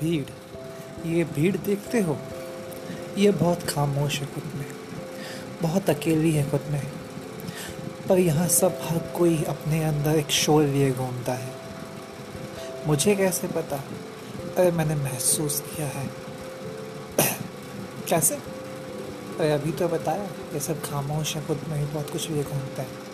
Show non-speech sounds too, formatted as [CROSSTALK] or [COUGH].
भीड़, ये भीड़ देखते हो? ये बहुत खामोश है खुद में, बहुत अकेली है खुद में। पर यहाँ सब हर कोई अपने अंदर एक शोर लिए घूमता है। मुझे कैसे पता? अरे मैंने महसूस किया है। [CLEARS THROAT] कैसे? अरे अभी तो बताया, ये सब खामोश है खुद में ही बहुत कुछ लिए घूमता है।